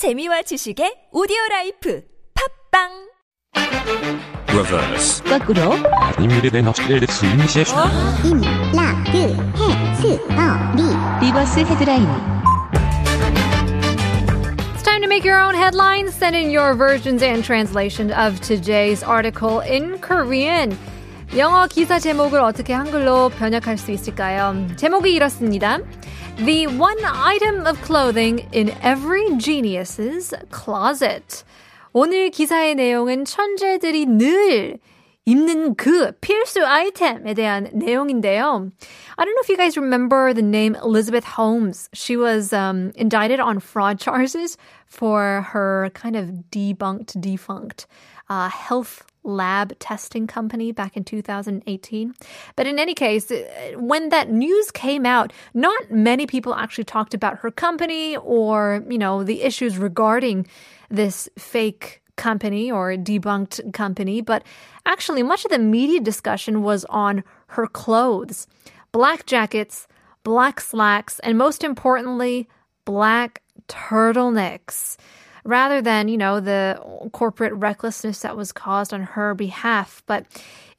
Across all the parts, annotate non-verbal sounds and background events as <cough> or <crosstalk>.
재미와 지식의 오디오 라이프 팝빵 reverse, 거꾸로 아님들에 대한 업스를 수임시에 임, 라, 그, 해, 스, 어, 리. 리버스 헤드라인 It's time to make your own headlines. Send in your versions and translation of today's article in Korean. 영어 기사 제목을 어떻게 한글로 번역할 수 있을까요? 제목이 이렇습니다. The one item of clothing in every genius's closet. 오늘 기사의 내용은 천재들이 늘 입는 그 필수 아이템에 대한 내용인데요. I don't know if you guys remember the name Elizabeth Holmes. She was um, indicted on fraud charges for her kind of debunked, defunct uh, health lab testing company back in 2018. But in any case, uh, when that news came out, not many people actually talked about her company or, you know, the issues regarding this fake company or debunked company, but actually much of the media discussion was on her clothes. Black jackets, black slacks, and most importantly, black turtlenecks Rather than, you know, the corporate recklessness that was caused on her behalf. But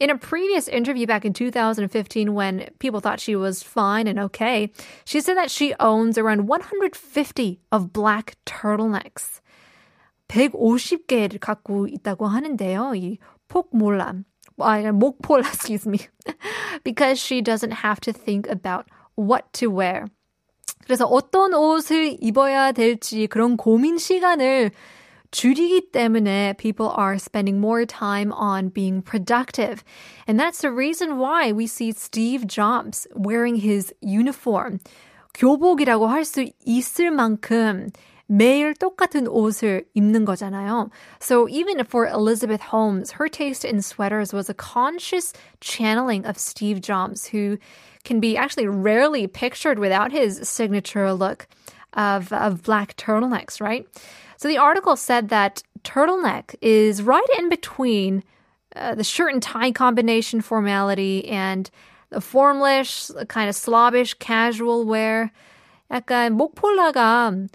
in a previous interview back in 2015, when people thought she was fine and okay, she said that she owns around 150 of black turtlenecks. 150개를 갖고 있다고 하는데요. 이 폭몰람. <laughs> 아니, 목폴, excuse me. <laughs> because she doesn't have to think about what to wear. 그래서 어떤 옷을 입어야 될지 그런 고민 시간을 줄이기 때문에 people are spending more time on being productive. And that's the reason why we see Steve Jobs wearing his uniform. 교복이라고 할 수 있을 만큼 매일 똑같은 옷을 입는 거잖아요. So even for Elizabeth Holmes, her taste in sweaters was a conscious channeling of Steve Jobs, who can be actually rarely pictured without his signature look of, of black turtlenecks, right? So the article said that turtleneck is right in between uh, the shirt and tie combination formality and the formless, kind of slobbish casual wear. 약간 목폴라가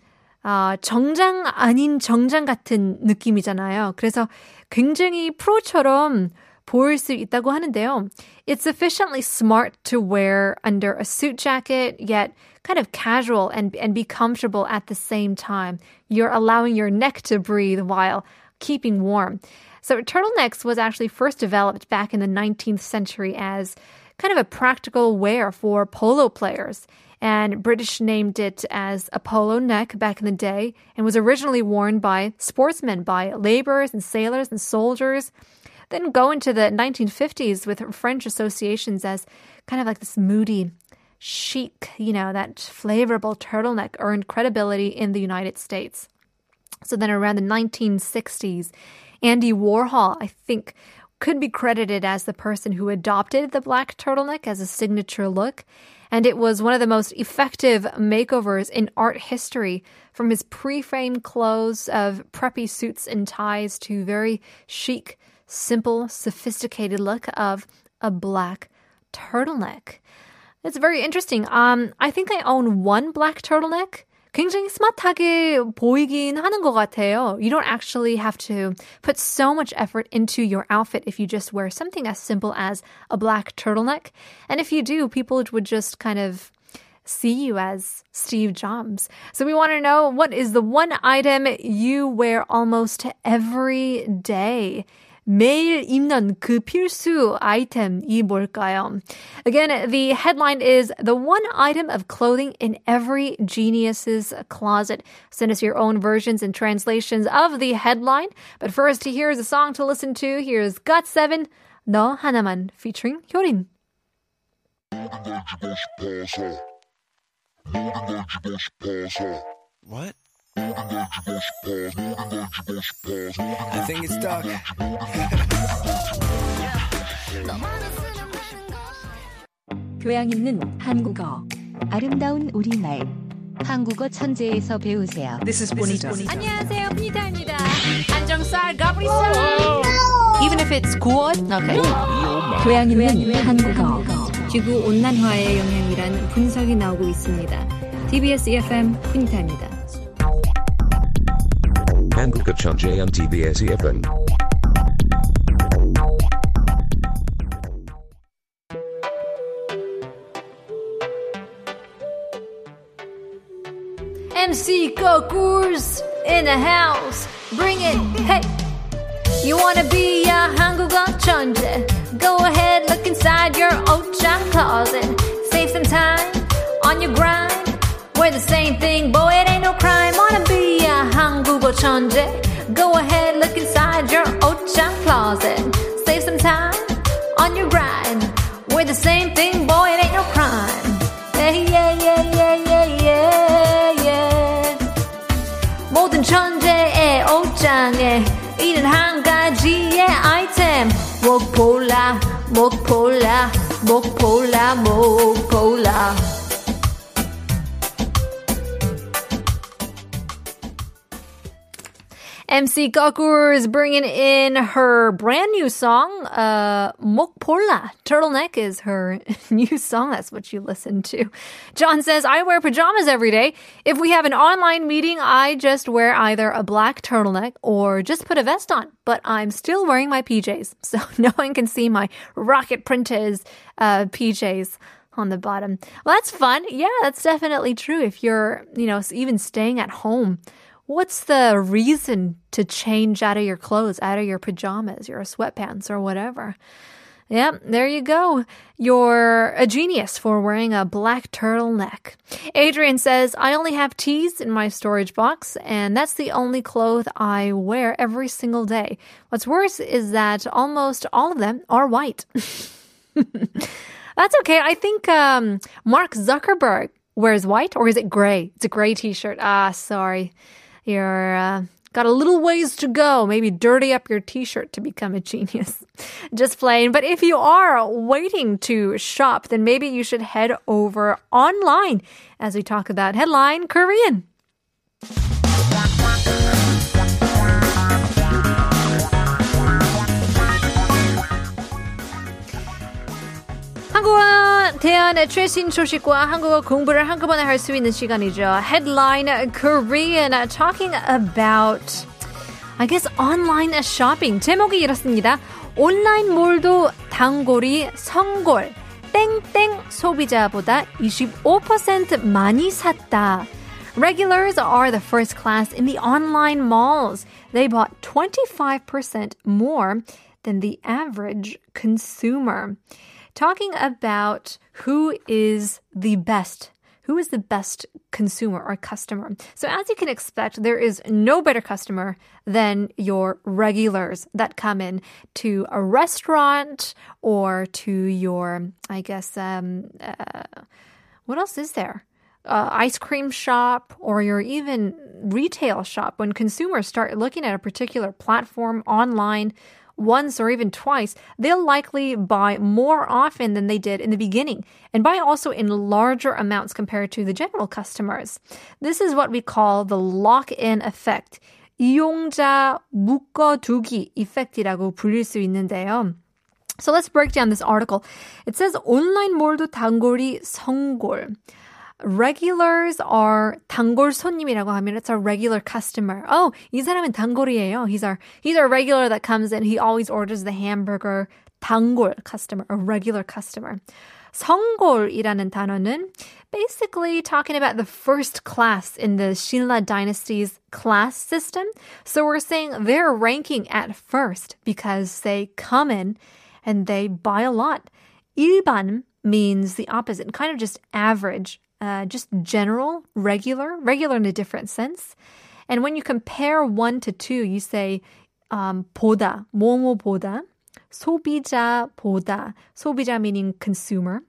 아, 정장 아닌 정장 같은 느낌이잖아요. 그래서 굉장히 프로처럼 보일 수 있다고 하는데요. It's sufficiently smart to wear under a suit jacket, yet kind of casual and, and be comfortable at the same time. You're allowing your neck to breathe while keeping warm. So turtlenecks was actually first developed back in the 19th century as kind of a practical wear for polo players. And British named it as a polo neck back in the day and was originally worn by sportsmen, by laborers and sailors and soldiers. Then go into the 1950s with French associations as kind of like this moody, chic, you know, that flavorful turtleneck earned credibility in the United States. So then around the 1960s, Andy Warhol, I think, could be credited as the person who adopted the black turtleneck as a signature look. And it was one of the most effective makeovers in art history, from his pre framed clothes of preppy suits and ties to very chic, simple, sophisticated look of a black turtleneck. It's very interesting. Um, I think I own one black turtleneck. 굉장히 스마트하게 보이긴 하는 것 같아요. You don't actually have to put so much effort into your outfit if you just wear something as simple as a black turtleneck. And if you do, people would just kind of see you as Steve Jobs. So we want to know what is the one item you wear almost every day? 매일 입는 그 필수 아이템이 뭘까요? Again, the headline is The One Item of Clothing in Every Genius's Closet. Send us your own versions and translations of the headline. But first, here's a song to listen to. Here's GOT7, 너 하나만, featuring 효린. What? I think it's stuck. 교양 있는 한국어 아름다운 우리말 한국어 천재에서 배우세요 This is Bonita. 안녕하세요, 피니타입니다. 안정살, 가브리살. Even if it's good, okay. 교양 있는 한국어 지구 온난화의 영향이란 분석이 나오고 있습니다. TBS EFM 퀸타입니다. Angle Kachan FM. MC Kokurs in the house. Bring it. Hey. You wanna be a Hanguga Chanje? Go ahead, look inside your Ocha closet. Save some time on your grind. We're the same thing, boy, it ain't no crime. Wanna be a 한국어 천재? Go ahead, look inside your 옷장 closet. Save some time on your grind. We're the same thing, boy, it ain't no crime. Yeah, yeah, yeah, yeah, yeah, yeah, yeah. 모든 천재의 옷장에 있는 한 가지의 아이템 목폴라 목폴라 목폴라 목폴라 MC Gokgur is bringing in her brand new song, uh, Mokpola. Turtleneck is her <laughs> new song. That's what you listen to. John says, I wear pajamas every day. If we have an online meeting, I just wear either a black turtleneck or just put a vest on. But I'm still wearing my PJs, <laughs> so no one can see my rocket printers uh, PJs on the bottom. Well, that's fun. Yeah, that's definitely true. If you're, you know, even staying at home, what's the reason to change out of your clothes, out of your pajamas, your sweatpants, or whatever? Yep, there you go. You're a genius for wearing a black turtleneck. Adrian says, I only have tees in my storage box, and that's the only clothes I wear every single day. What's worse is that almost all of them are white. <laughs> That's okay. I think um, Mark Zuckerberg wears white, or is it gray? It's a gray T-shirt. Ah, sorry, you're uh, got a little ways to go. Maybe dirty up your T-shirt to become a genius. <laughs> Just plain. But if you are waiting to shop, then maybe you should head over online as we talk about headline Korean. 대안의 최신 소식과 한국어 공부를 한꺼번에 할 수 있는 시간이죠. Headline Korean talking about I guess online shopping. 제목이 이렇습니다. 온라인 몰도 단골이 성골. 땡땡 소비자보다 25% 많이 샀다. Regulars are the first class in the online malls. They bought 25% more than the average consumer. Talking about who is the best who is the best consumer or customer? So, as you can expect, there is no better customer than your regulars that come in to a restaurant or to your, I guess, um, uh, what else is there? Uh, ice cream shop or your even retail shop. When consumers start looking at a particular platform online, once or even twice, they'll likely buy more often than they did in the beginning and buy also in larger amounts compared to the general customers. This is what we call the lock-in effect. 이용자 묶어두기 effect이라고 불릴 수 있는데요. So let's break down this article. It says 온라인 몰도 단골이 성골. Regulars are 단골 손님이라고 하면 it's a regular customer. Oh, 이 사람은 단골이에요. He's our he's our regular that comes in. He always orders the hamburger. 단골 customer, a regular customer. 성골이라는 단어는 basically talking about the first class in the Shilla dynasty's class system. So we're saying they're ranking at first because they come in and they buy a lot. 일반 means the opposite, kind of just average uh, just general, regular, regular in a different sense. And when you compare one to two, you say um, 보다, 뭐뭐보다, 소비자보다, 소비자 meaning consumer.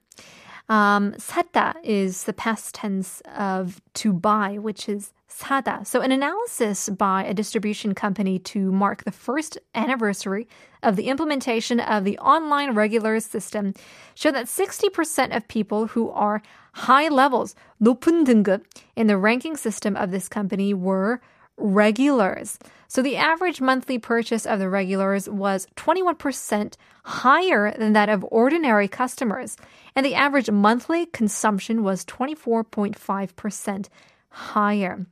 Um, 샀다 is the past tense of to buy, which is 사다. So an analysis by a distribution company to mark the first anniversary of the implementation of the online regulars system showed that 60% of people who are high levels, 높은 등급, in the ranking system of this company were regulars. So the average monthly purchase of the regulars was 21% higher than that of ordinary customers, and the average monthly consumption was 24.5% higher.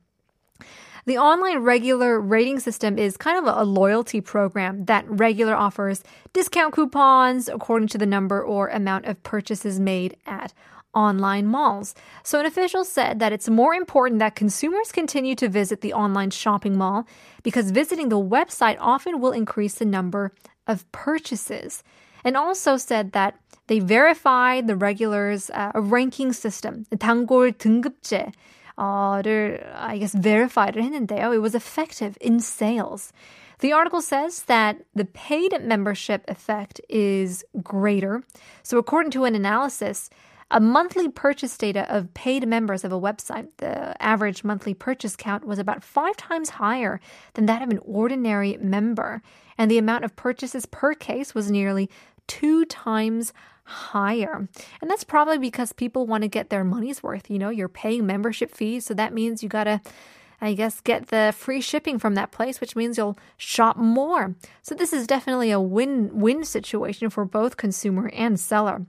The online regular rating system is kind of a loyalty program that regular offers discount coupons according to the number or amount of purchases made at online malls. So, an official said that it's more important that consumers continue to visit the online shopping mall because visiting the website often will increase the number of purchases. And also said that they verified the regulars' uh, ranking system, 단골 등급제. 를 I guess verified를 했는데요. It was effective in sales. The article says that the paid membership effect is greater. So according to an analysis, a monthly purchase data of paid members of a website, the average monthly purchase count was about five times higher than that of an ordinary member. And the amount of purchases per case was nearly two times higher. And that's probably because people want to get their money's worth. You know, you're paying membership fees, so that means you got to I guess, get the free shipping from that place, which means you'll shop more. So this is definitely a win-win situation for both consumer and seller.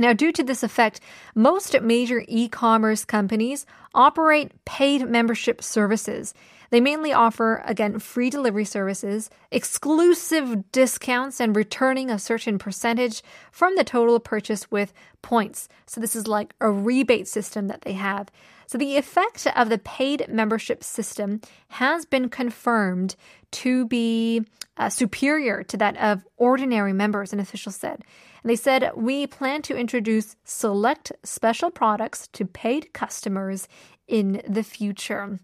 Now, due to this effect, most major e commerce companies operate paid membership services. They mainly offer, again, free delivery services, exclusive discounts, and returning a certain percentage from the total purchase with points. So, this is like a rebate system that they have. So, the effect of the paid membership system has been confirmed to be uh, superior to that of ordinary members, an official said. And they said, We plan to introduce select special products to paid customers in the future.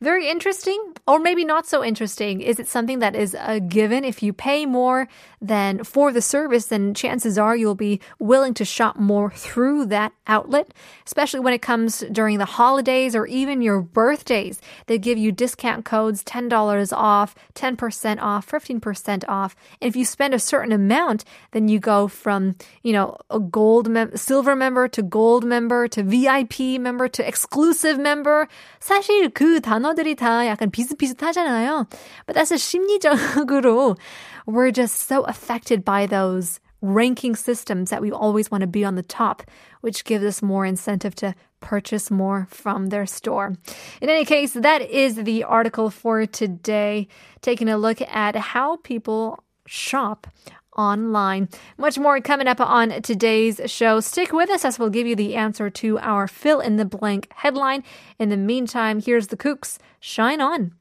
Very interesting, or maybe not so interesting. Is it something that is a given? If you pay more than for the service, then chances are you'll be willing to shop more through that outlet, especially when it comes during the holidays or even your birthdays. They give you discount codes $10 off, 10% off, 15% off. And if you spend a certain amount, then you go from, you know, a gold mem- silver member to gold member to VIP member to exclusive member member 사실 그 단어들이 다 약간 비슷비슷하잖아요. But that's a 심리적으로 we're just so affected by those ranking systems that we always want to be on the top, which gives us more incentive to purchase more from their store. In any case, that is the article for today, taking a look at how people shop online. Much more coming up on today's show. Stick with us as we'll give you the answer to our fill in the blank headline. In the meantime, here's the Kooks. Shine on.